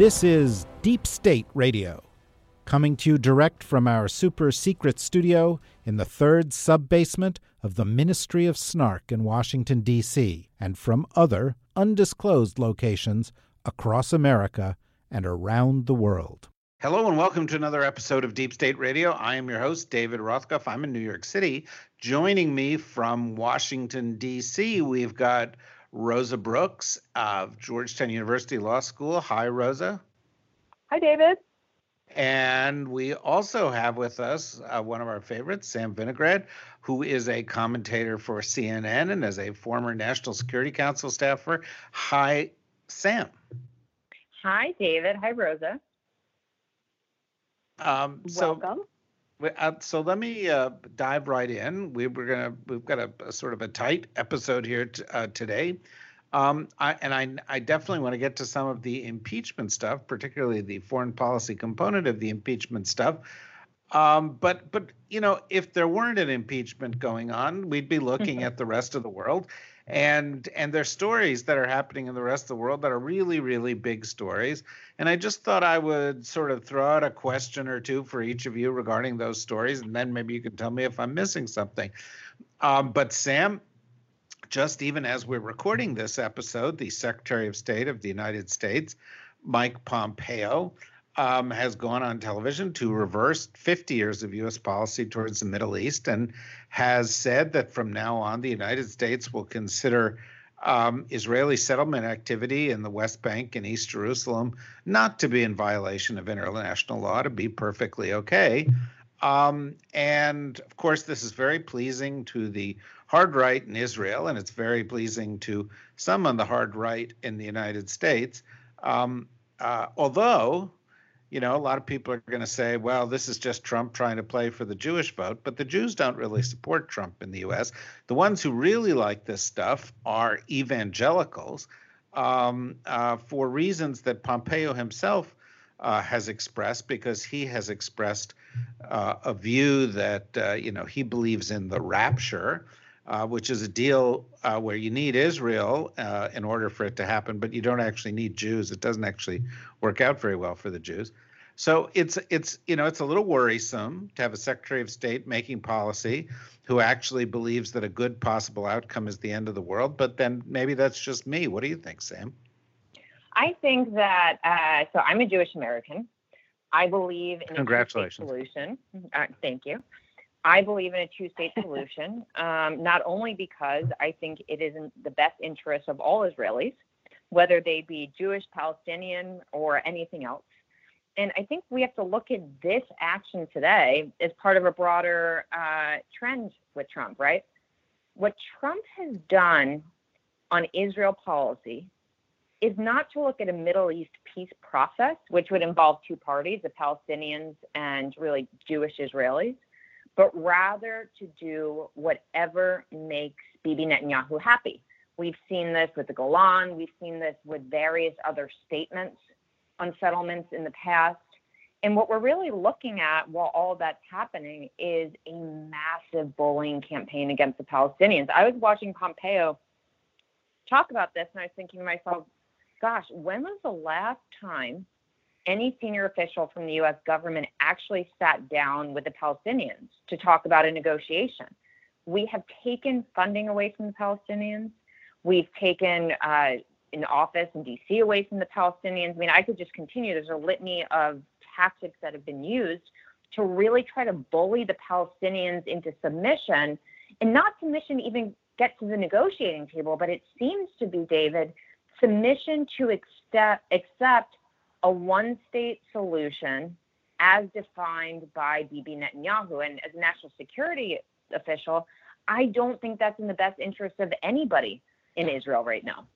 This is Deep State Radio, coming to you direct from our super secret studio in the third sub basement of the Ministry of Snark in Washington, D.C., and from other undisclosed locations across America and around the world. Hello and welcome to another episode of Deep State Radio. I am your host, David Rothkopf. I'm in New York City. Joining me from Washington, D.C., we've got Rosa Brooks of Georgetown University Law School. Hi, Rosa. Hi, David. And we also have with us uh, one of our favorites, Sam Vinograd, who is a commentator for CNN and is a former National Security Council staffer. Hi, Sam. Hi, David. Hi, Rosa. Um, so, Welcome. Uh, so let me uh, dive right in. We were gonna we've got a, a sort of a tight episode here t- uh, today, um, I, and I I definitely want to get to some of the impeachment stuff, particularly the foreign policy component of the impeachment stuff. Um, but but you know, if there weren't an impeachment going on, we'd be looking at the rest of the world, and and there's stories that are happening in the rest of the world that are really really big stories. And I just thought I would sort of throw out a question or two for each of you regarding those stories, and then maybe you can tell me if I'm missing something. Um, but Sam, just even as we're recording this episode, the Secretary of State of the United States, Mike Pompeo, um, has gone on television to reverse 50 years of U.S. policy towards the Middle East and has said that from now on, the United States will consider um, Israeli settlement activity in the West Bank and East Jerusalem not to be in violation of international law, to be perfectly okay. Um, and of course, this is very pleasing to the hard right in Israel, and it's very pleasing to some on the hard right in the United States. Um, uh, although, you know, a lot of people are going to say, well, this is just Trump trying to play for the Jewish vote, but the Jews don't really support Trump in the US. The ones who really like this stuff are evangelicals um, uh, for reasons that Pompeo himself uh, has expressed, because he has expressed uh, a view that, uh, you know, he believes in the rapture. Uh, which is a deal uh, where you need Israel uh, in order for it to happen, but you don't actually need Jews. It doesn't actually work out very well for the Jews. So it's it's you know it's a little worrisome to have a Secretary of State making policy who actually believes that a good possible outcome is the end of the world. But then maybe that's just me. What do you think, Sam? I think that uh, so. I'm a Jewish American. I believe in a solution. Uh, thank you. I believe in a two-state solution, um, not only because I think it is in the best interest of all Israelis, whether they be Jewish, Palestinian, or anything else. And I think we have to look at this action today as part of a broader uh, trend with Trump, right? What Trump has done on Israel policy is not to look at a Middle East peace process, which would involve two parties, the Palestinians and really Jewish Israelis, but rather to do whatever makes Bibi Netanyahu happy. We've seen this with the Golan, we've seen this with various other statements on settlements in the past. And what we're really looking at while all that's happening is a massive bullying campaign against the Palestinians. I was watching Pompeo talk about this and I was thinking to myself, gosh, when was the last time any senior official from the US government actually sat down with the Palestinians to talk about a negotiation? We have taken funding away from the Palestinians. We've taken uh, an office in DC away from the Palestinians. I mean, I could just continue. There's a litany of tactics that have been used to really try to bully the Palestinians into submission and not submission even get to the negotiating table, but it seems to be, David, submission to accept, accept a one state solution as defined by Bibi Netanyahu. And as a national security official, I don't think that's in the best interest of anybody in Israel right now.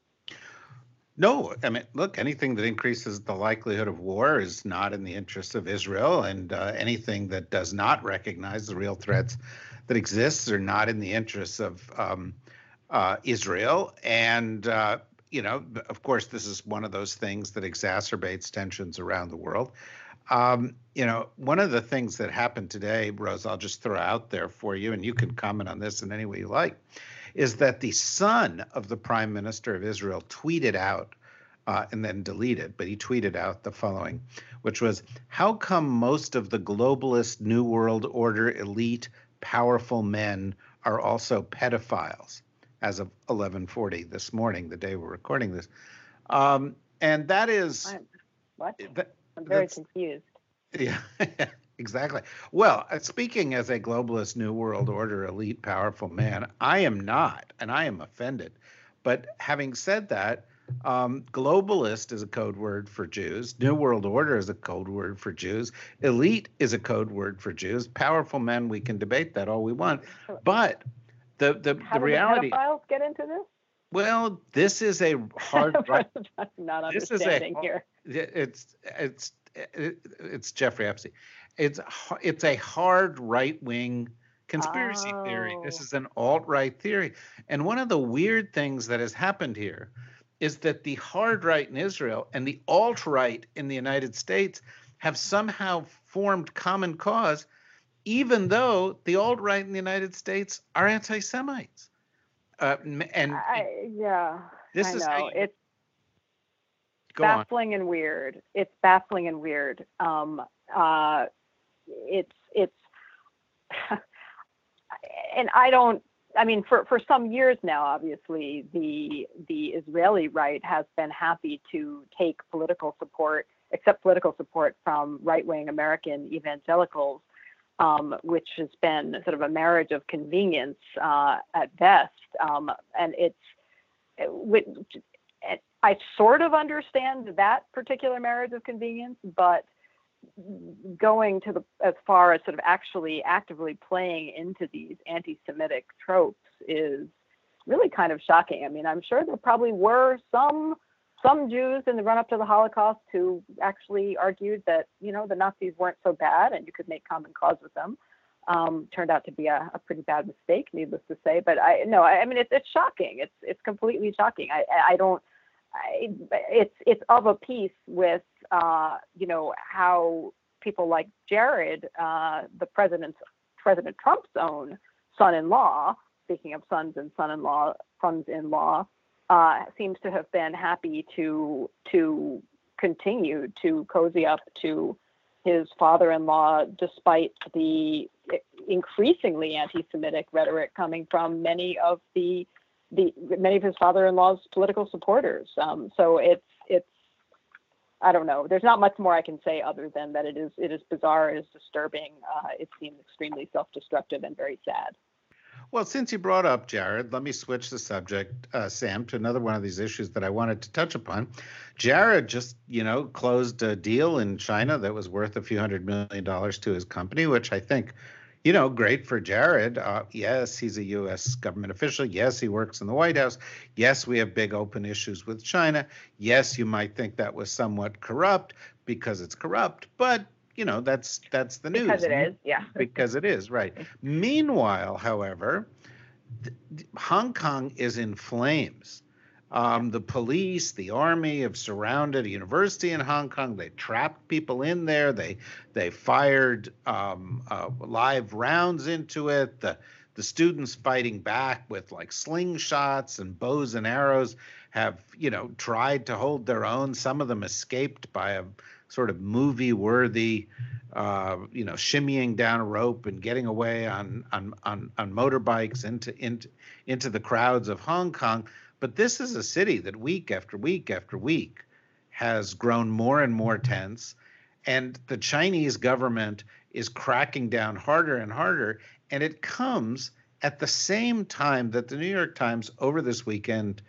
No, I mean, look, anything that increases the likelihood of war is not in the interests of Israel, and uh, anything that does not recognize the real threats that exist are not in the interests of um, uh, Israel. And uh, you know, of course, this is one of those things that exacerbates tensions around the world. Um, you know, one of the things that happened today, Rose, I'll just throw out there for you, and you can comment on this in any way you like, is that the son of the prime minister of Israel tweeted out uh, and then deleted, but he tweeted out the following, which was How come most of the globalist New World Order elite, powerful men are also pedophiles? As of 11:40 this morning, the day we're recording this, um, and that is what that, I'm very confused. Yeah, exactly. Well, uh, speaking as a globalist New World Order elite powerful man, I am not, and I am offended. But having said that, um, globalist is a code word for Jews. New World Order is a code word for Jews. Elite is a code word for Jews. Powerful men, we can debate that all we want. But the the, How the reality. Pedophiles get into this? Well, this is a hard. right, not understanding this is a, here. It's it's it's Jeffrey Epstein. It's it's a hard right wing conspiracy oh. theory. This oh. is an alt right theory, and one of the weird things that has happened here is that the hard right in Israel and the alt right in the United States have somehow formed common cause, even though the alt right in the United States are anti Semites. Uh, and I, yeah, this I is know. You, it's baffling on. and weird. It's baffling and weird. Um, uh, it's it's, and I don't. I mean, for, for some years now, obviously, the the Israeli right has been happy to take political support, accept political support from right wing American evangelicals um, which has been sort of a marriage of convenience uh, at best. Um, and it's, it, I sort of understand that particular marriage of convenience, but going to the as far as sort of actually actively playing into these anti-Semitic tropes is really kind of shocking. I mean, I'm sure there probably were some some Jews in the run up to the Holocaust who actually argued that, you know, the Nazis weren't so bad and you could make common cause with them. Um, turned out to be a, a, pretty bad mistake, needless to say. But I no, I, I mean it's it's shocking. It's it's completely shocking. I I don't. I, it's it's of a piece with uh, you know how people like Jared, uh, the president's President Trump's own son-in-law. Speaking of sons and son-in-law, sons-in-law, uh, seems to have been happy to to continue to cozy up to his father-in-law, despite the increasingly anti-Semitic rhetoric coming from many of the the many of his father-in-law's political supporters. Um, so it's it's I don't know. There's not much more I can say other than that it is it is bizarre, it is disturbing. Uh, it seems extremely self-destructive and very sad. Well, since you brought up Jared, let me switch the subject, uh, Sam, to another one of these issues that I wanted to touch upon. Jared just, you know, closed a deal in China that was worth a few hundred million dollars to his company, which I think, you know, great for Jared. Uh, yes, he's a U.S. government official. Yes, he works in the White House. Yes, we have big open issues with China. Yes, you might think that was somewhat corrupt because it's corrupt, but you know that's that's the news because it is yeah. because it is right. Meanwhile however th- hong kong is in flames. Um, the police the army have surrounded a university in hong kong. They trapped people in there. They they fired um, uh, live rounds into it. The the students fighting back with like slingshots and bows and arrows have you know tried to hold their own some of them escaped by a sort of movie worthy, uh, you know, shimmying down a rope and getting away on, on, on, on motorbikes into, into, into the crowds of Hong Kong. But this is a city that week after week after week has grown more and more tense. And the Chinese government is cracking down harder and harder. And it comes at the same time that the New York Times over this weekend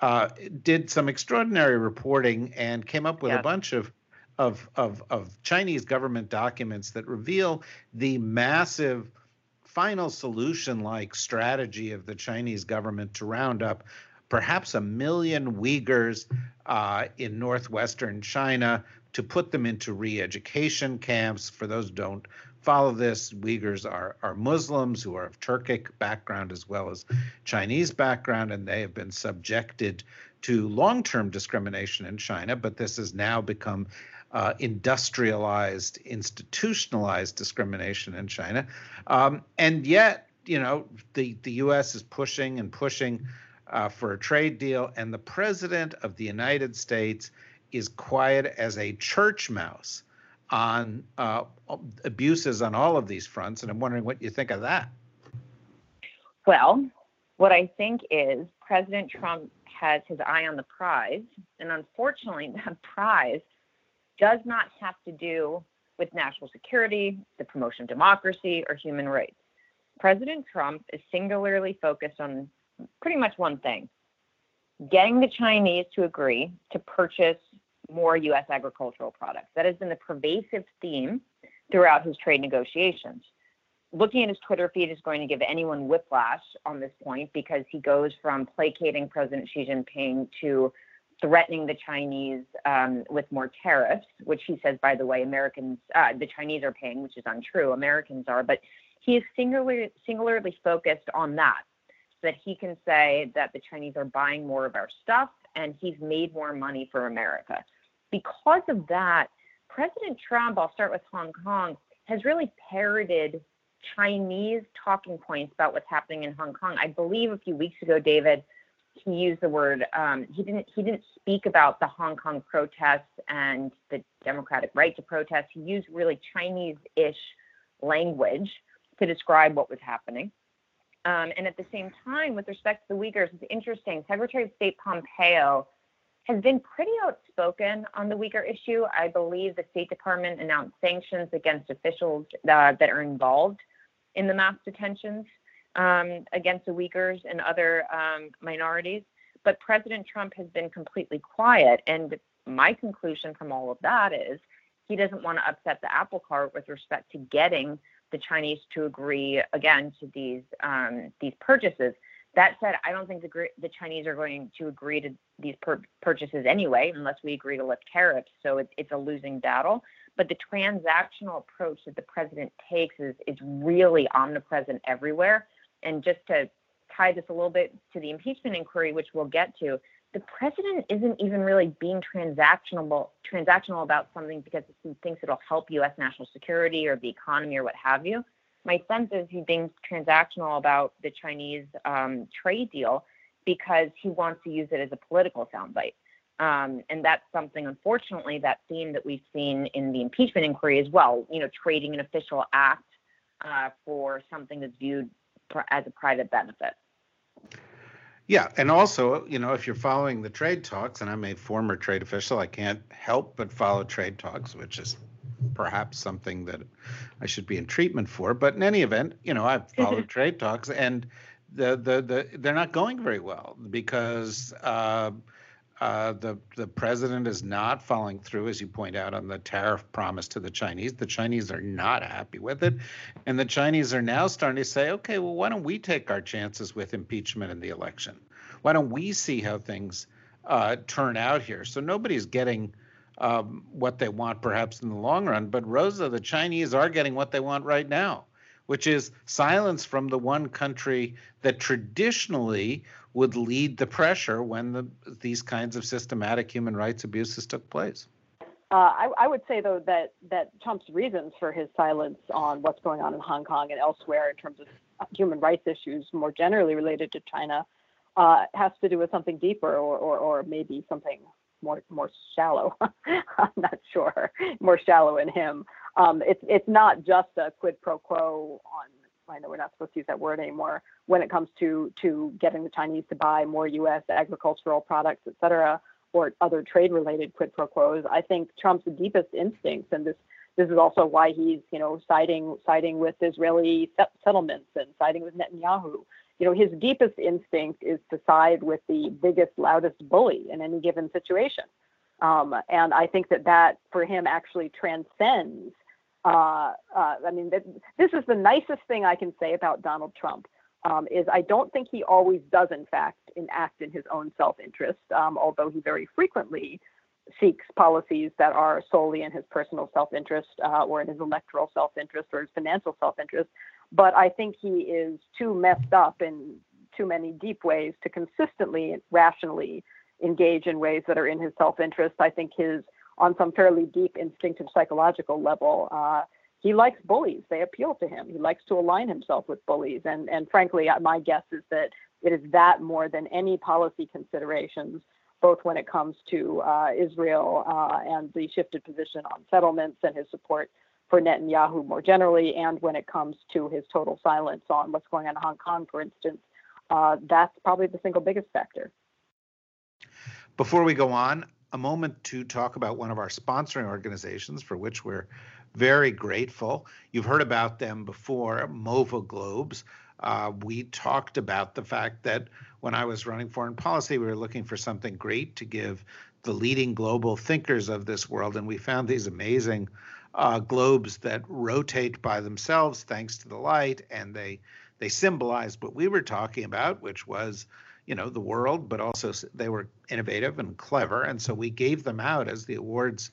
uh, did some extraordinary reporting and came up with yes. a bunch of of, of, of Chinese government documents that reveal the massive final solution like strategy of the Chinese government to round up perhaps a million Uyghurs uh, in northwestern China to put them into re-education camps. For those who don't follow this, Uyghurs are, are Muslims who are of Turkic background as well as Chinese background, and they have been subjected to long-term discrimination in China, but this has now become uh, industrialized, institutionalized discrimination in China. Um, and yet, you know, the, the U.S. is pushing and pushing uh, for a trade deal, and the president of the United States is quiet as a church mouse on uh, abuses on all of these fronts. And I'm wondering what you think of that. Well, what I think is President Trump has his eye on the prize. And unfortunately, that prize does not have to do with national security, the promotion of democracy, or human rights. President Trump is singularly focused on pretty much one thing getting the Chinese to agree to purchase more U.S. agricultural products. That has been the pervasive theme throughout his trade negotiations. Looking at his Twitter feed is going to give anyone whiplash on this point because he goes from placating President Xi Jinping to threatening the Chinese um, with more tariffs, which he says, by the way, Americans, uh, the Chinese are paying, which is untrue. Americans are, but he is singularly, singularly focused on that so that he can say that the Chinese are buying more of our stuff and he's made more money for America. Because of that, President Trump, I'll start with Hong Kong, has really parroted Chinese talking points about what's happening in Hong Kong. I believe a few weeks ago, David, he used the word um, he didn't he didn't speak about the Hong Kong protests and the democratic right to protest. He used really Chinese-ish language to describe what was happening. Um, and at the same time, with respect to the Uyghurs, it's interesting. Secretary of State Pompeo has been pretty outspoken on the Uyghur issue. I believe the State Department announced sanctions against officials uh, that are involved in the mass detentions um, against the Uyghurs and other um, minorities. But President Trump has been completely quiet. And my conclusion from all of that is he doesn't want to upset the apple cart with respect to getting the Chinese to agree again to these um, these purchases. That said, I don't think the, the Chinese are going to agree to these pur- purchases anyway, unless we agree to lift tariffs. So it, it's a losing battle. But the transactional approach that the president takes is, is really omnipresent everywhere. And just to tie this a little bit to the impeachment inquiry, which we'll get to, the president isn't even really being transactional transactional about something because he thinks it'll help U.S. national security or the economy or what have you. My sense is he's being transactional about the Chinese um, trade deal because he wants to use it as a political soundbite. Um, and that's something, unfortunately, that theme that we've seen in the impeachment inquiry as well. You know, trading an official act uh, for something that's viewed as a private benefit. Yeah, and also, you know, if you're following the trade talks, and I'm a former trade official, I can't help but follow trade talks, which is perhaps something that I should be in treatment for. But in any event, you know, I've followed trade talks, and the the the they're not going very well because uh, uh, the the president is not following through, as you point out, on the tariff promise to the Chinese. The Chinese are not happy with it, and the Chinese are now starting to say, okay, well, why don't we take our chances with impeachment in the election? Why don't we see how things uh, turn out here? So nobody's getting um, what they want, perhaps in the long run. But Rosa, the Chinese are getting what they want right now, which is silence from the one country that traditionally would lead the pressure when the, these kinds of systematic human rights abuses took place. Uh, I, I, would say, though, that, that Trump's reasons for his silence on what's going on in Hong Kong and elsewhere in terms of human rights issues more generally related to China uh, has to do with something deeper or, or, or maybe something more more shallow. I'm not sure, more shallow in him. Um, it's it's not just a quid pro quo on I know we're not supposed to use that word anymore when it comes to to getting the Chinese to buy more U.S. agricultural products, et cetera, or other trade-related quid pro quos. I think Trump's deepest instincts, and this this is also why he's you know siding siding with Israeli settlements and siding with Netanyahu. You know, his deepest instinct is to side with the biggest, loudest bully in any given situation. Um, and I think that that for him actually transcends uh, uh, I mean, this is the nicest thing I can say about Donald Trump. um, is I don't think he always does, in fact, enact in his own self interest, um, although he very frequently seeks policies that are solely in his personal self interest uh, or in his electoral self interest or his financial self interest. But I think he is too messed up in too many deep ways to consistently, rationally engage in ways that are in his self interest. I think his, on some fairly deep instinctive psychological level, uh, he likes bullies. They appeal to him. He likes to align himself with bullies. And, and frankly, uh, my guess is that it is that more than any policy considerations, both when it comes to uh, Israel uh, and the shifted position on settlements and his support for Netanyahu more generally, and when it comes to his total silence on what's going on in Hong Kong, for instance. Uh, that's probably the single biggest factor. Before we go on, a moment to talk about one of our sponsoring organizations for which we're very grateful. You've heard about them before, MOVA Globes. Uh, we talked about the fact that when I was running foreign policy, we were looking for something great to give the leading global thinkers of this world, and we found these amazing uh, globes that rotate by themselves thanks to the light, and they they symbolized what we were talking about, which was you know the world, but also they were innovative and clever, and so we gave them out as the awards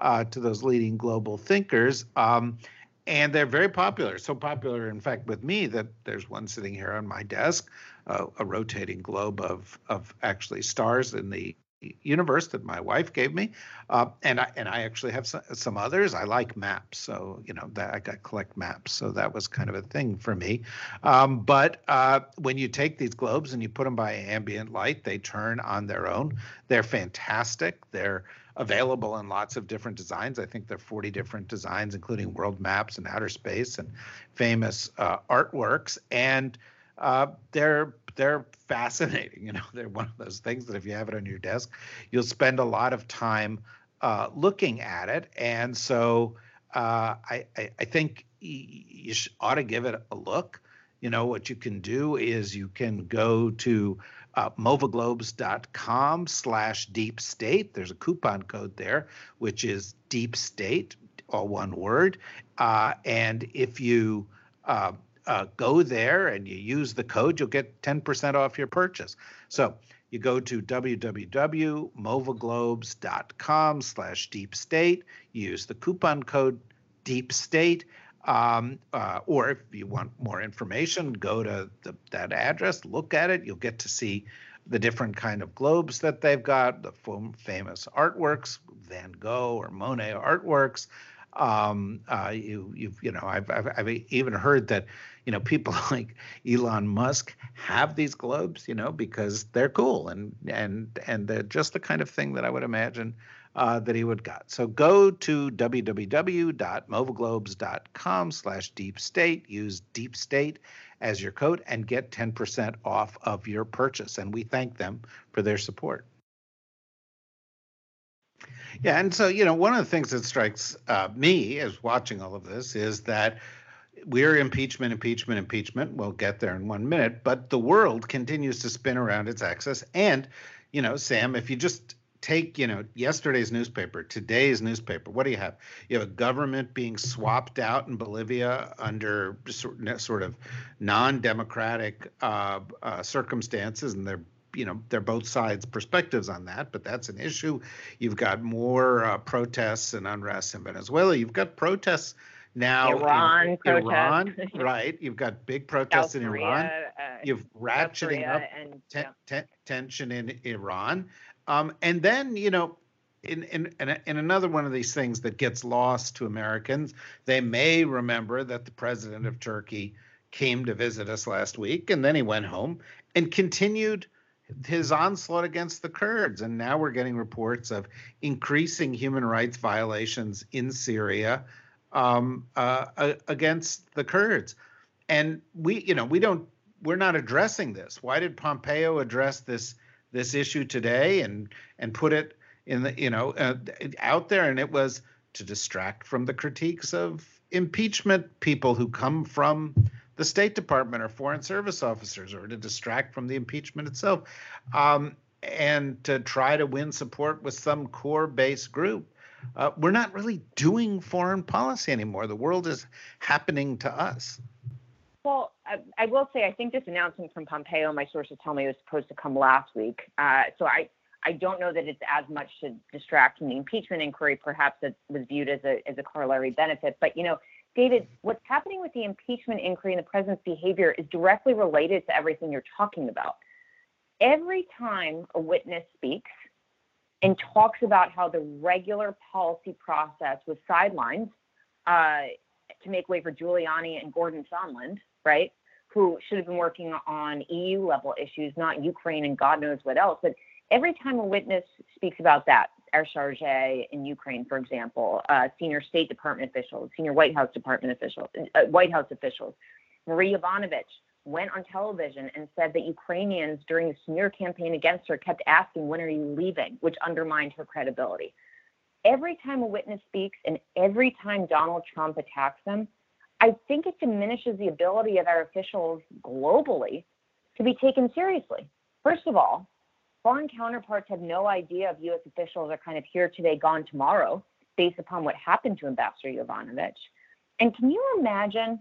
uh, to those leading global thinkers. Um, and they're very popular. So popular, in fact, with me that there's one sitting here on my desk, uh, a rotating globe of of actually stars in the universe that my wife gave me, uh, and I and I actually have some, some, others. I like maps, so you know that I collect maps, so that was kind of a thing for me. Um, but uh, when you take these globes and you put them by ambient light, they turn on their own. They're fantastic. They're available in lots of different designs. I think there are 40 different designs, including world maps and outer space and famous uh, artworks, and uh, they're they're fascinating. You know, they're one of those things that if you have it on your desk, you'll spend a lot of time uh, looking at it. And so uh, I, I, I think you ought to give it a look. You know, what you can do is you can go to uh, movaglobes.com slash deep state. There's a coupon code there, which is deep state, all one word. Uh, and if you uh, uh, go there and you use the code, you'll get 10% off your purchase. So you go to www.movaglobes.com slash deep state, use the coupon code deep state. Um, uh, or if you want more information, go to the, that address, look at it. You'll get to see the different kind of globes that they've got, the famous artworks, Van Gogh or Monet artworks. Um, uh, you, you've, you know, I've, I've, I've even heard that you know people like Elon Musk have these globes, you know, because they're cool and and and they're just the kind of thing that I would imagine uh, that he would got. So go to www.movaglobes.com slash deep state. Use deep state as your code and get 10% off of your purchase. And we thank them for their support. Yeah, and so you know, one of the things that strikes uh, me as watching all of this is that we're impeachment, impeachment, impeachment. We'll get there in one minute, but the world continues to spin around its axis. And, you know, Sam, if you just take, you know, yesterday's newspaper, today's newspaper, what do you have? You have a government being swapped out in Bolivia under sort of non-democratic uh, uh, circumstances, and they're you know they're both sides perspectives on that but that's an issue you've got more uh, protests and unrest in venezuela you've got protests now, Iran, Iran, right? You've got big protests South in Korea, Iran. Uh, You've ratcheting up and, ten, yeah. ten, tension in Iran, um, and then you know, in, in in in another one of these things that gets lost to Americans, they may remember that the president of Turkey came to visit us last week, and then he went home and continued his onslaught against the Kurds. And now we're getting reports of increasing human rights violations in Syria um, uh, against the Kurds. And we, you know, we don't, we're not addressing this. Why did Pompeo address this this issue today and and put it in the, you know, uh, out there? And it was to distract from the critiques of impeachment people who come from the State Department or foreign service officers, or to distract from the impeachment itself, um, and to try to win support with some core base group uh, we're not really doing foreign policy anymore. The world is happening to us. Well, I, I, will say I think this announcement from Pompeo, my sources tell me, it was supposed to come last week. Uh, so I, I don't know that it's as much to distract from the impeachment inquiry. Perhaps it was viewed as a as a corollary benefit. But you know, David, what's happening with the impeachment inquiry and the president's behavior is directly related to everything you're talking about. Every time a witness speaks and talks about how the regular policy process was sidelined uh, to make way for Giuliani and Gordon Sondland, right? Who should have been working on EU level issues, not Ukraine and God knows what else. But every time a witness speaks about that, our charge in Ukraine, for example, uh, senior State Department officials, senior White House Department officials, uh, White House officials, Marie Yovanovitch went on television and said that Ukrainians during the smear campaign against her kept asking, "When are you leaving?" which undermined her credibility. Every time a witness speaks and every time Donald Trump attacks them, I think it diminishes the ability of our officials globally to be taken seriously. First of all, foreign counterparts have no idea if U.S. officials are kind of here today, gone tomorrow, based upon what happened to Ambassador Yovanovitch. And can you imagine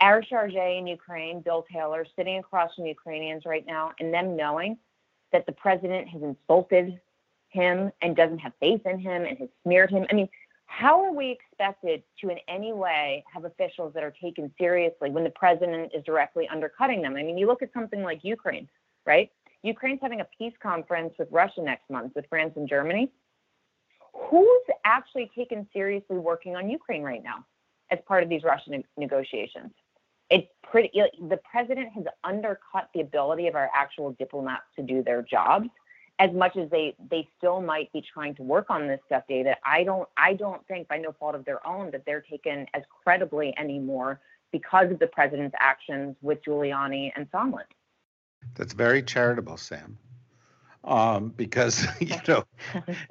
our charge in Ukraine, Bill Taylor, sitting across from Ukrainians right now, and them knowing that the president has insulted him and doesn't have faith in him and has smeared him? I mean, how are we expected to in any way have officials that are taken seriously when the president is directly undercutting them? I mean, you look at something like Ukraine, right? Ukraine's having a peace conference with Russia next month with France and Germany. Who's actually taken seriously working on Ukraine right now as part of these Russian negotiations? It's pretty, the president has undercut the ability of our actual diplomats to do their jobs as much as they they still might be trying to work on this stuff data i don't i don't think by no fault of their own that they're taken as credibly anymore because of the president's actions with giuliani and sondland. That's very charitable sam. Um, because you know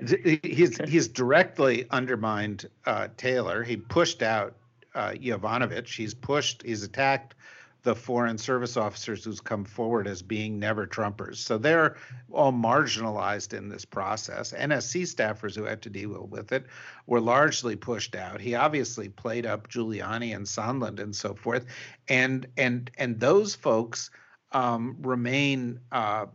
he's he's directly undermined uh, taylor. He pushed out uh, Yovanovitch. He's pushed, he's attacked the foreign service officers who's come forward as being never Trumpers. So they're all marginalized in this process. NSC staffers who had to deal with it were largely pushed out. He obviously played up Giuliani and Sondland and so forth, and and and those folks um, remain. Uh,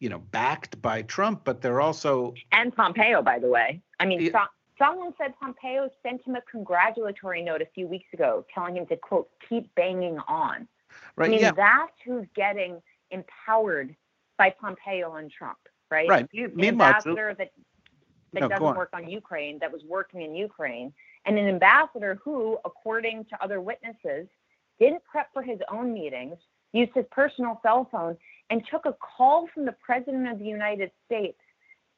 you know, backed by Trump, but they're also and Pompeo, by the way. I mean, Someone said Pompeo sent him a congratulatory note a few weeks ago telling him to, quote, keep banging on. Right. I mean, yeah. that's who's getting empowered by Pompeo and Trump, right? Right. Meanwhile, ambassador that, that no, doesn't on. work on Ukraine, that was working in Ukraine, and an ambassador who, according to other witnesses, didn't prep for his own meetings, used his personal cell phone, and took a call from the President of the United States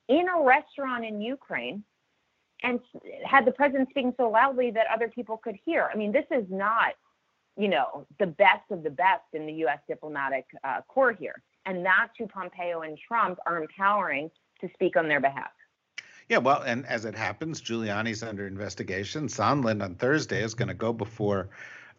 in a restaurant in Ukraine and had the president speaking so loudly that other people could hear. I mean, this is not, you know, the best of the best in the U.S. diplomatic uh, corps here. And that's who Pompeo and Trump are empowering to speak on their behalf. Yeah, well, and as it happens, Giuliani's under investigation. Sondland on Thursday is going to go before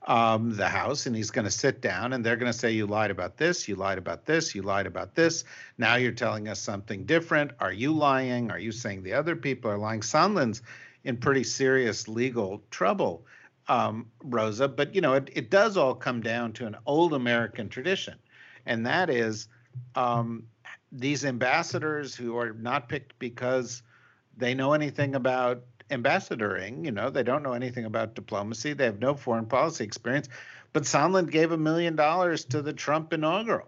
um, the House and he's going to sit down and they're going to say, You lied about this, you lied about this, you lied about this. Now you're telling us something different. Are you lying? Are you saying the other people are lying? Sondland's in pretty serious legal trouble, um, Rosa. But, you know, it, it does all come down to an old American tradition, and that is um, these ambassadors who are not picked because they know anything about ambassadoring. You know, they don't know anything about diplomacy. They have no foreign policy experience. But Sondland gave a million dollars to the Trump inaugural.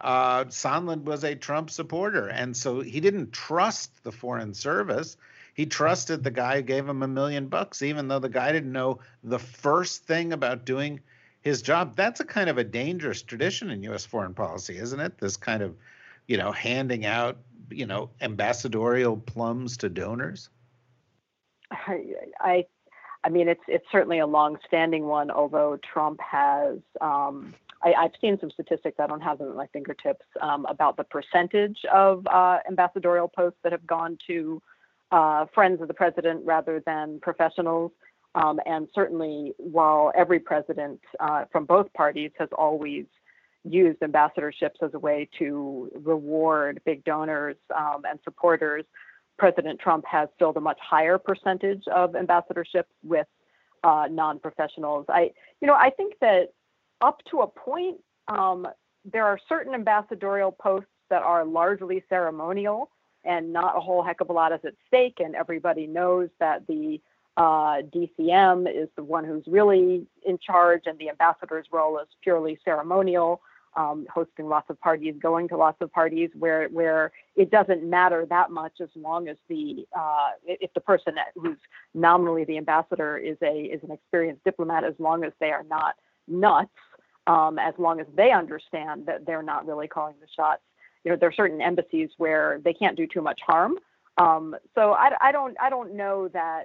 Uh, Sondland was a Trump supporter, and so he didn't trust the Foreign Service. He trusted the guy who gave him a million bucks, even though the guy didn't know the first thing about doing his job. That's a kind of a dangerous tradition in U.S. foreign policy, isn't it? This kind of, you know, handing out, you know, ambassadorial plums to donors. I, I mean, it's it's certainly a long-standing one. Although Trump has, um, I, have seen some statistics. I don't have them at my fingertips um, about the percentage of uh, ambassadorial posts that have gone to uh, friends of the president rather than professionals. Um, and certainly, while every president uh, from both parties has always used ambassadorships as a way to reward big donors um, and supporters, President Trump has filled a much higher percentage of ambassadorships with uh, non-professionals. I, you know, I think that up to a point. Um, there are certain ambassadorial posts that are largely ceremonial and not a whole heck of a lot is at stake. And everybody knows that the uh, DCM is the one who's really in charge, and the ambassador's role is purely ceremonial, um, hosting lots of parties, going to lots of parties, where where it doesn't matter that much as long as the uh, if the person who's nominally the ambassador is a is an experienced diplomat, as long as they are not nuts, um, as long as they understand that they're not really calling the shots. You know, there are certain embassies where they can't do too much harm. Um, so I, I don't I don't know that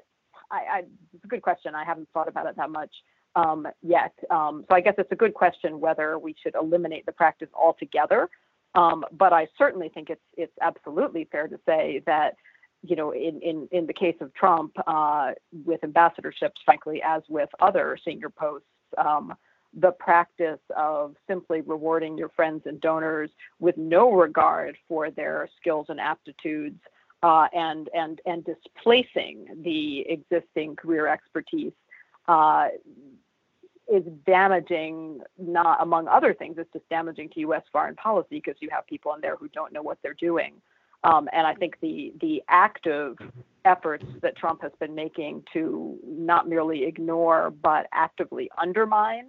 I, I, it's a good question. I haven't thought about it that much um, yet. Um, so I guess it's a good question whether we should eliminate the practice altogether. Um, but I certainly think it's it's absolutely fair to say that you know in in in the case of Trump uh, with ambassadorships, frankly, as with other senior posts. Um, the practice of simply rewarding your friends and donors with no regard for their skills and aptitudes uh, and and and displacing the existing career expertise uh, is damaging. Not among other things, it's just damaging to U.S. foreign policy because you have people in there who don't know what they're doing. Um, and I think the the active efforts that Trump has been making to not merely ignore but actively undermine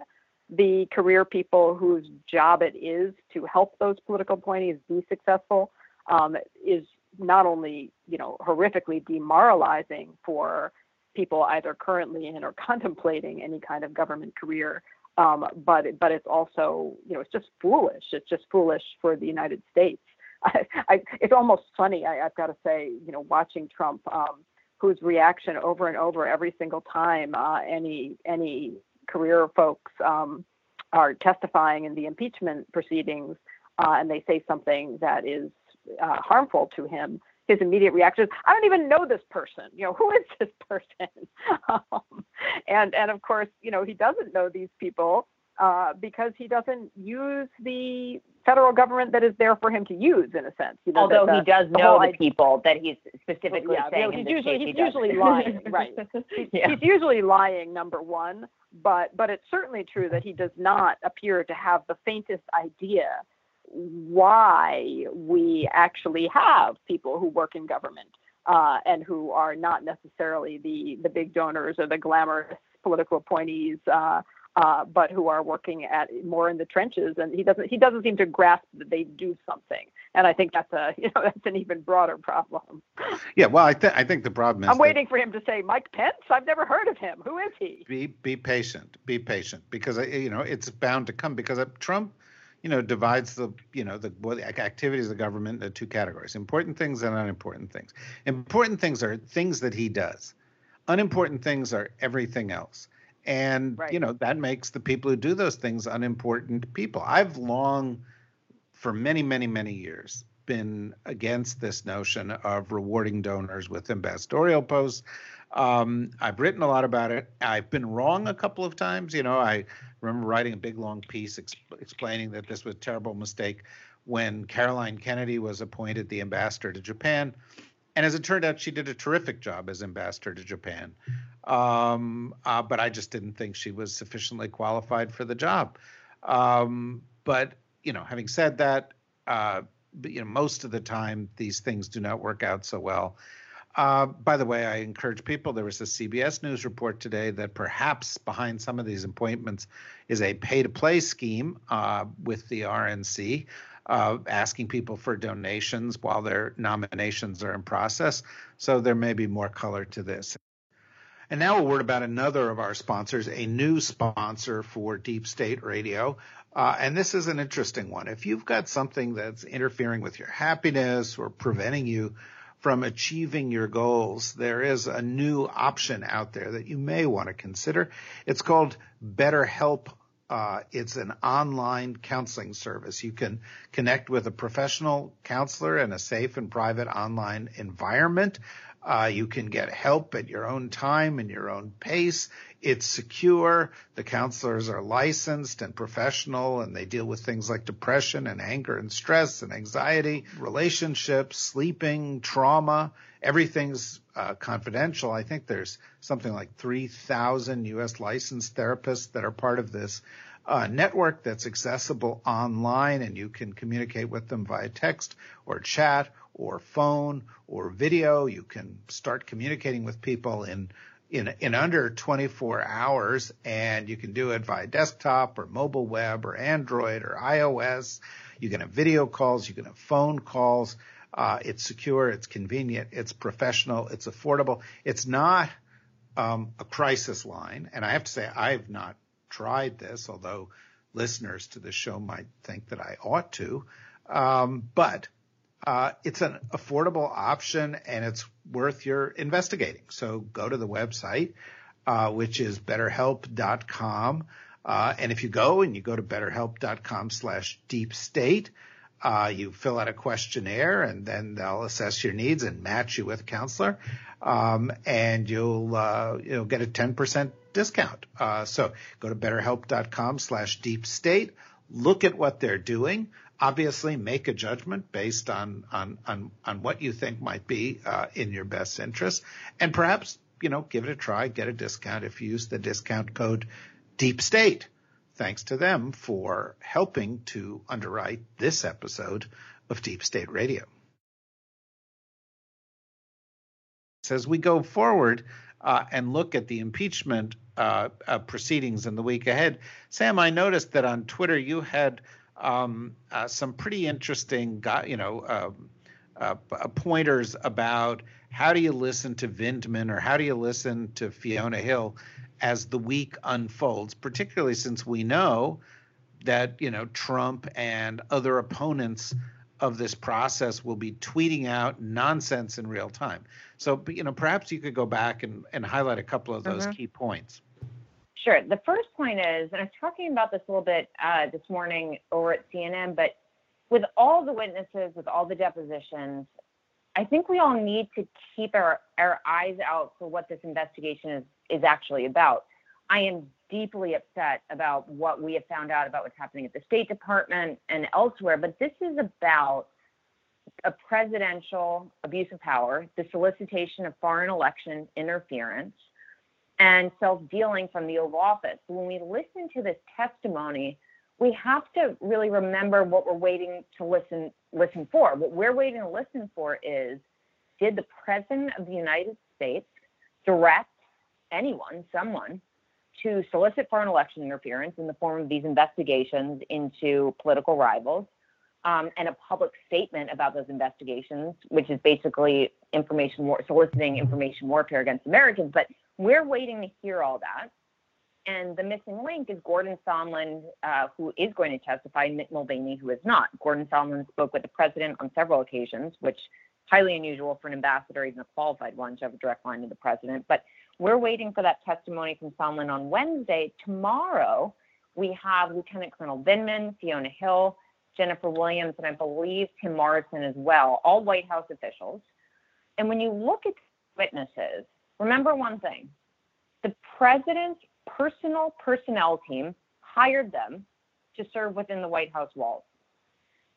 the career people whose job it is to help those political appointees be successful um, is not only you know horrifically demoralizing for people either currently in or contemplating any kind of government career, um, but but it's also you know it's just foolish. It's just foolish for the United States. I, I, it's almost funny. I, have got to say, you know, watching Trump, um, whose reaction over and over every single time uh, any any career folks um, are testifying in the impeachment proceedings, uh, and they say something that is uh, harmful to him, his immediate reaction is, "I don't even know this person. You know, who is this person?" um, and and of course, you know, he doesn't know these people uh, because he doesn't use the federal government that is there for him to use, in a sense. You know, Although the, he does know the people that he's specifically yeah, saying. You know, he's usually he's he usually lying, right? He's, yeah. he's usually lying. Number one, but but it's certainly true that he does not appear to have the faintest idea why we actually have people who work in government uh, and who are not necessarily the the big donors or the glamorous political appointees, uh, uh, but who are working at more in the trenches. And he doesn't he doesn't seem to grasp that they do something. And I think that's a you know that's an even broader problem. Yeah, well, I think I think the problem is I'm waiting for him to say Mike Pence. I've never heard of him. Who is he? Be be patient. Be patient because you know it's bound to come because Trump you know, divides the, you know, the, well, the activities of the government into two categories: important things and unimportant things. Important things are things that he does. Unimportant things are everything else. And right. you know that makes the people who do those things unimportant people. I've long, for many, many, many years, been against this notion of rewarding donors with ambassadorial posts. Um, I've written a lot about it. I've been wrong a couple of times. You know, I remember writing a big long piece explaining that this was a terrible mistake when Caroline Kennedy was appointed the ambassador to Japan. And as it turned out, she did a terrific job as ambassador to Japan. Um, uh, but I just didn't think she was sufficiently qualified for the job. Um, but you know, having said that, uh, you know, most of the time these things do not work out so well. Uh, by the way, I encourage people. There was a CBS News report today that perhaps behind some of these appointments is a pay to play scheme uh, with the RNC, uh, asking people for donations while their nominations are in process. So there may be more color to this. And now a word about another of our sponsors, a new sponsor for Deep State Radio. Uh, and this is an interesting one. If you've got something that's interfering with your happiness or preventing you from achieving your goals, there is a new option out there that you may want to consider. It's called BetterHelp. Uh, it's an online counseling service. You can connect with a professional counselor in a safe and private online environment. Uh, you can get help at your own time and your own pace. It's secure. The counselors are licensed and professional and they deal with things like depression and anger and stress and anxiety, relationships, sleeping, trauma. Everything's uh, confidential. I think there's something like 3,000 U.S. licensed therapists that are part of this uh, network that's accessible online, and you can communicate with them via text or chat or phone or video. You can start communicating with people in in in under 24 hours, and you can do it via desktop or mobile web or Android or iOS. You can have video calls, you can have phone calls. Uh, it's secure, it's convenient, it's professional, it's affordable. It's not um, a crisis line, and I have to say I've not tried this, although listeners to the show might think that I ought to. Um, but uh, it's an affordable option and it's worth your investigating. So go to the website, uh, which is betterhelp.com. Uh, and if you go and you go to betterhelp.com slash deep state, uh, you fill out a questionnaire and then they'll assess your needs and match you with a counselor. Um, and you'll, uh, you'll get a 10% discount. Uh, so go to betterhelp.com slash deep state, look at what they're doing obviously make a judgment based on on on, on what you think might be uh, in your best interest, and perhaps you know give it a try, get a discount if you use the discount code Deep State. Thanks to them for helping to underwrite this episode of Deep State Radio. As we go forward uh, and look at the impeachment uh, uh, proceedings in the week ahead, Sam, I noticed that on Twitter you had um, uh, some pretty interesting, you know, um, uh, uh, pointers about how do you listen to Vindman or how do you listen to Fiona Hill as the week unfolds, particularly since we know that you know Trump and other opponents of this process will be tweeting out nonsense in real time. So, you know, perhaps you could go back and, and highlight a couple of those mm-hmm. key points. Sure. The first point is, and I was talking about this a little bit uh, this morning over at CNN, but with all the witnesses, with all the depositions, I think we all need to keep our, our eyes out for what this investigation is, is actually about. I am deeply upset about what we have found out about what's happening at the State Department and elsewhere, but this is about a presidential abuse of power, the solicitation of foreign election interference, and self dealing from the Oval Office. When we listen to this testimony, we have to really remember what we're waiting to listen listen for. What we're waiting to listen for is did the President of the United States direct anyone, someone, to solicit foreign election interference in the form of these investigations into political rivals um, and a public statement about those investigations, which is basically information war- soliciting information warfare against Americans. But we're waiting to hear all that. And the missing link is Gordon Sondland, uh, who is going to testify, Mick Mulvaney, who is not. Gordon Sondland spoke with the president on several occasions, which highly unusual for an ambassador, even a qualified one, to have a direct line to the president. But we're waiting for that testimony from Sondland on Wednesday. Tomorrow, we have Lieutenant Colonel Vindman, Fiona Hill, Jennifer Williams, and I believe Tim Morrison as well, all White House officials. And when you look at witnesses, remember one thing the president's personal personnel team hired them to serve within the White House walls.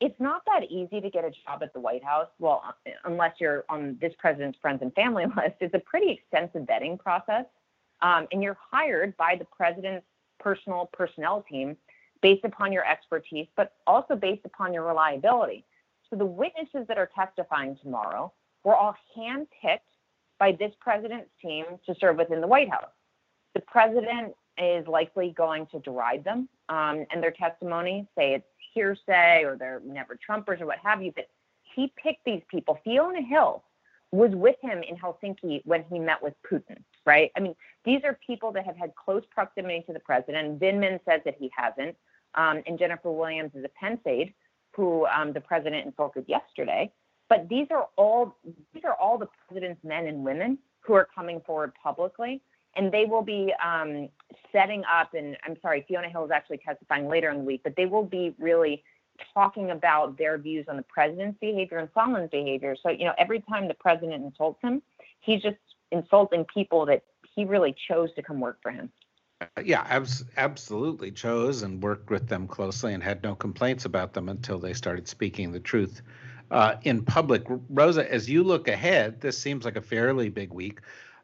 It's not that easy to get a job at the White House. Well, unless you're on this president's friends and family list, it's a pretty extensive vetting process. Um, and you're hired by the president's personal personnel team based upon your expertise, but also based upon your reliability. So the witnesses that are testifying tomorrow were all handpicked by this president's team to serve within the White House. The president is likely going to deride them um, and their testimony, say it's hearsay or they're never Trumpers or what have you. But he picked these people. Fiona Hill was with him in Helsinki when he met with Putin, right? I mean, these are people that have had close proximity to the president. Vindman says that he hasn't. Um, and Jennifer Williams is a Pence aide who um, the president insulted yesterday. But these are all these are all the president's men and women who are coming forward publicly, and they will be um, setting up. And I'm sorry, Fiona Hill is actually testifying later in the week, but they will be really talking about their views on the president's behavior and Sondland's behavior. So you know, every time the president insults him, he's just insulting people that he really chose to come work for him. Yeah, abs- absolutely chose and worked with them closely and had no complaints about them until they started speaking the truth uh, in public. Rosa, as you look ahead, this seems like a fairly big week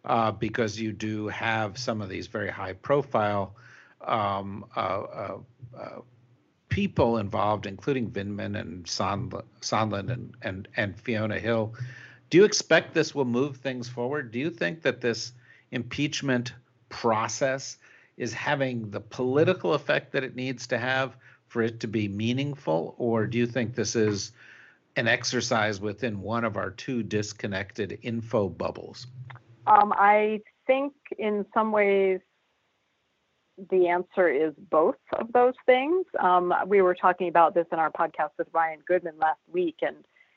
uh, because you do have some of these very high profile um, uh, uh, uh people involved, including Vindman and Sondland and, and, and Fiona Hill. Do you expect this will move things forward? Do you think that this impeachment process is having the political effect that it needs to have for it to be meaningful? Or do you think this is an exercise within one of our two disconnected info bubbles? Um, I think in some ways the answer is both of those things. Um, we were talking about this in our podcast with Ryan Goodman last week, and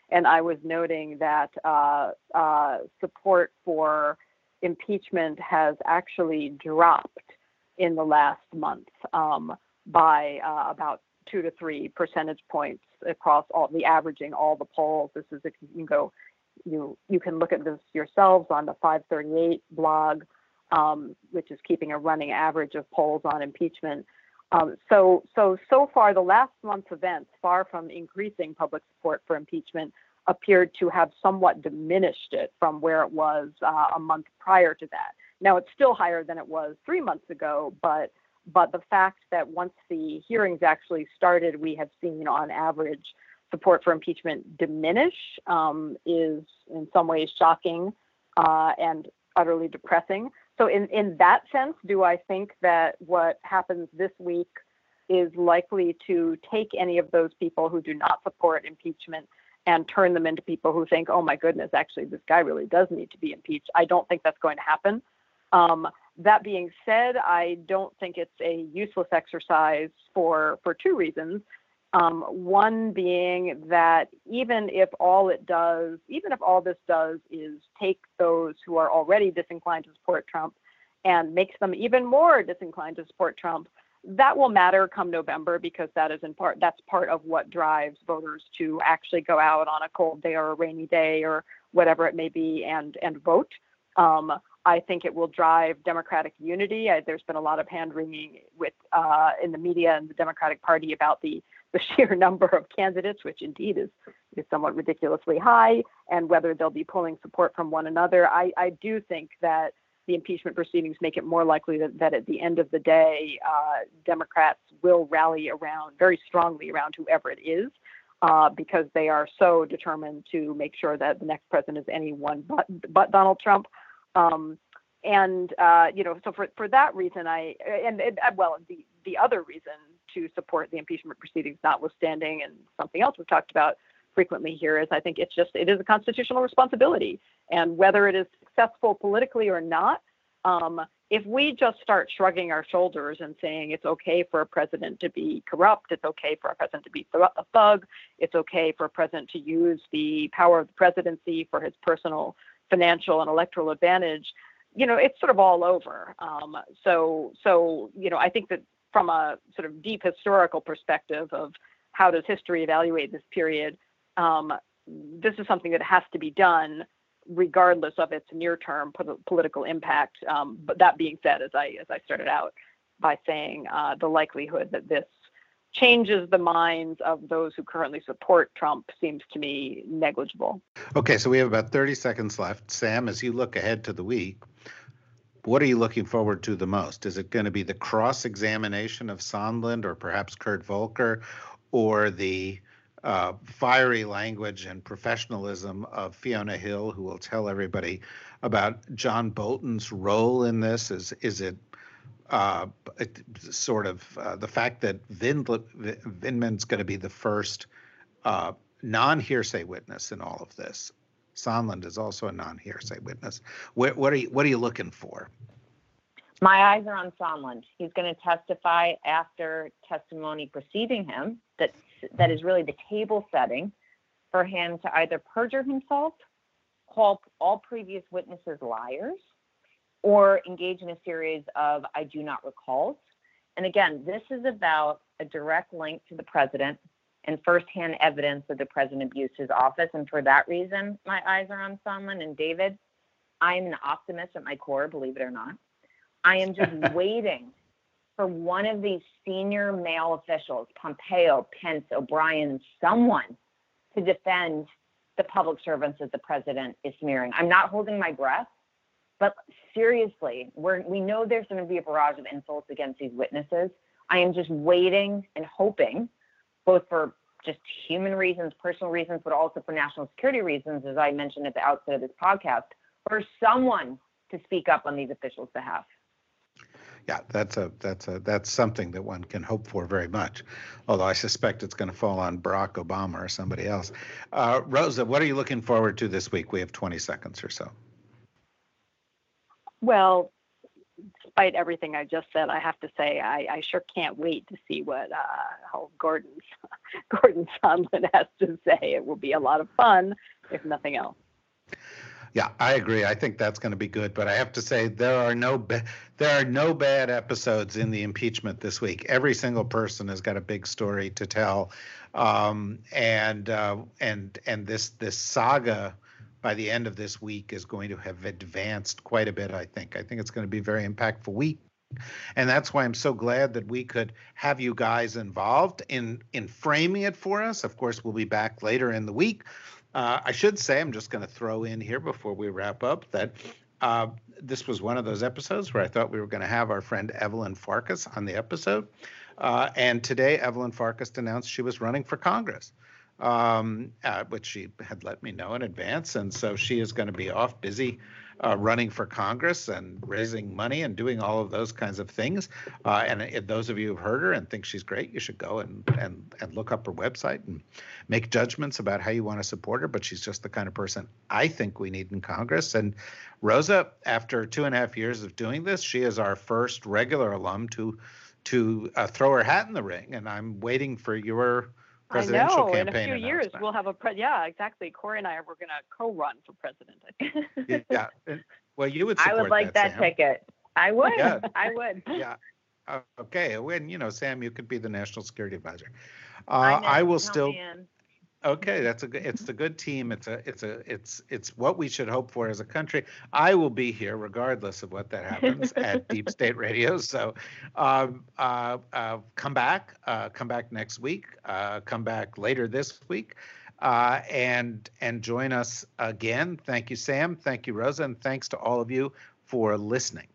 and I was noting that uh, uh, support for impeachment has actually dropped in the last month um, by uh, about two to three percentage points across all the averaging all the polls. This is if you can go, you you can look at this yourselves on the 538 blog, um, which is keeping a running average of polls on impeachment. Um, so so so far, the last month's events, far from increasing public support for impeachment, appeared to have somewhat diminished it from where it was uh, a month prior to that. Now it's still higher than it was three months ago, but but the fact that once the hearings actually started, we have seen on average support for impeachment diminish um, is in some ways shocking uh, and utterly depressing. So in in that sense, do I think that what happens this week is likely to take any of those people who do not support impeachment and turn them into people who think, oh my goodness, actually, this guy really does need to be impeached. I don't think that's going to happen. Um, that being said, I don't think it's a useless exercise for for two reasons. Um, one being that even if all it does, even if all this does is take those who are already disinclined to support Trump and makes them even more disinclined to support Trump, that will matter come November because that is in part that's part of what drives voters to actually go out on a cold day or a rainy day or whatever it may be and and vote. Um, I think it will drive Democratic unity. I, there's been a lot of hand wringing with uh, in the media and the Democratic Party about the the sheer number of candidates, which indeed is is somewhat ridiculously high, and whether they'll be pulling support from one another. I, I do think that the impeachment proceedings make it more likely that, that at the end of the day, uh, Democrats will rally around very strongly around whoever it is. Uh, because they are so determined to make sure that the next president is anyone but, but Donald Trump. Um, and uh, you know, so for for that reason, I and, and well, the the other reason to support the impeachment proceedings, notwithstanding, and something else we've talked about frequently here is I think it's just it is a constitutional responsibility, and whether it is successful politically or not, um, if we just start shrugging our shoulders and saying it's okay for a president to be corrupt, it's okay for a president to be a thug, it's okay for a president to use the power of the presidency for his personal financial and electoral advantage, you know, it's sort of all over. Um, so, so you know, I think that from a sort of deep historical perspective of how does history evaluate this period, um, this is something that has to be done regardless of its near-term political impact. Um, but that being said, as I as I started out by saying, uh, the likelihood that this changes the minds of those who currently support Trump seems to me negligible. Okay, so we have about 30 seconds left. Sam, as you look ahead to the week, what are you looking forward to the most? Is it going to be the cross examination of Sondland or perhaps Kurt Volker or the uh, fiery language and professionalism of Fiona Hill, who will tell everybody about John Bolton's role in this? Is is it uh, sort of uh, the fact that Vin, Vindman's going to be the first uh, non-hearsay witness in all of this? Sondland is also a non-hearsay witness. What, what are you What are you looking for? My eyes are on Sondland. He's going to testify after testimony preceding him that that is really the table setting for him to either perjure himself, call all previous witnesses liars, or engage in a series of I do not recalls. And again, this is about a direct link to the president and firsthand evidence that the president abused his office. And for that reason, my eyes are on Sondland and David. I am an optimist at my core, believe it or not. I am just waiting for one of these senior male officials, Pompeo, Pence, O'Brien, someone to defend the public servants that the president is smearing. I'm not holding my breath, But seriously, we're, we know there's going to be a barrage of insults against these witnesses. I am just waiting and hoping, both for just human reasons, personal reasons, but also for national security reasons, as I mentioned at the outset of this podcast, for someone to speak up on these officials' behalf. Yeah, that's a that's a that's something that one can hope for very much. Although I suspect it's going to fall on Barack Obama or somebody else. Uh, Rosa, what are you looking forward to this week? We have 20 seconds or so. Well, despite everything I just said, I have to say I, I sure can't wait to see what uh, how Gordon Gordon Sondland has to say. It will be a lot of fun, if nothing else. Yeah, I agree. I think that's going to be good. But I have to say there are no ba- there are no bad episodes in the impeachment this week. Every single person has got a big story to tell, um, and uh, and and this this saga by the end of this week is going to have advanced quite a bit. I think. I think it's going to be a very impactful week. And that's why I'm so glad that we could have you guys involved in in framing it for us. Of course, we'll be back later in the week uh, I should say, I'm just going to throw in here before we wrap up that uh, this was one of those episodes where I thought we were going to have our friend Evelyn Farkas on the episode. Uh, and today, Evelyn Farkas announced she was running for Congress, um, uh, which she had let me know in advance. And so she is going to be off busy uh, running for Congress and raising money and doing all of those kinds of things. Uh, and if those of you who've heard her and think she's great, you should go and, and, and look up her website and make judgments about how you want to support her. But she's just the kind of person I think we need in Congress. And Rosa, after two and a half years of doing this, she is our first regular alum to to uh, throw her hat in the ring. And I'm waiting for your presidential I know. campaign. In a few years, we'll have a pre- yeah, exactly. Corey and I are we're going to co-run for president. I think. yeah. Well, you would. I would like that, that ticket. I would. Yeah. I would. Yeah. Uh, okay. When you know, Sam, you could be the national security advisor. Uh, I, I, will still. Okay, that's a good. It's a good team. It's a. It's a. It's. It's what we should hope for as a country. I will be here regardless of what that happens at Deep State Radio. So, um, uh, uh, come back. Uh, come back next week. Uh, come back later this week, uh, and and join us again. Thank you, Sam. Thank you, Rosa, and thanks to all of you for listening.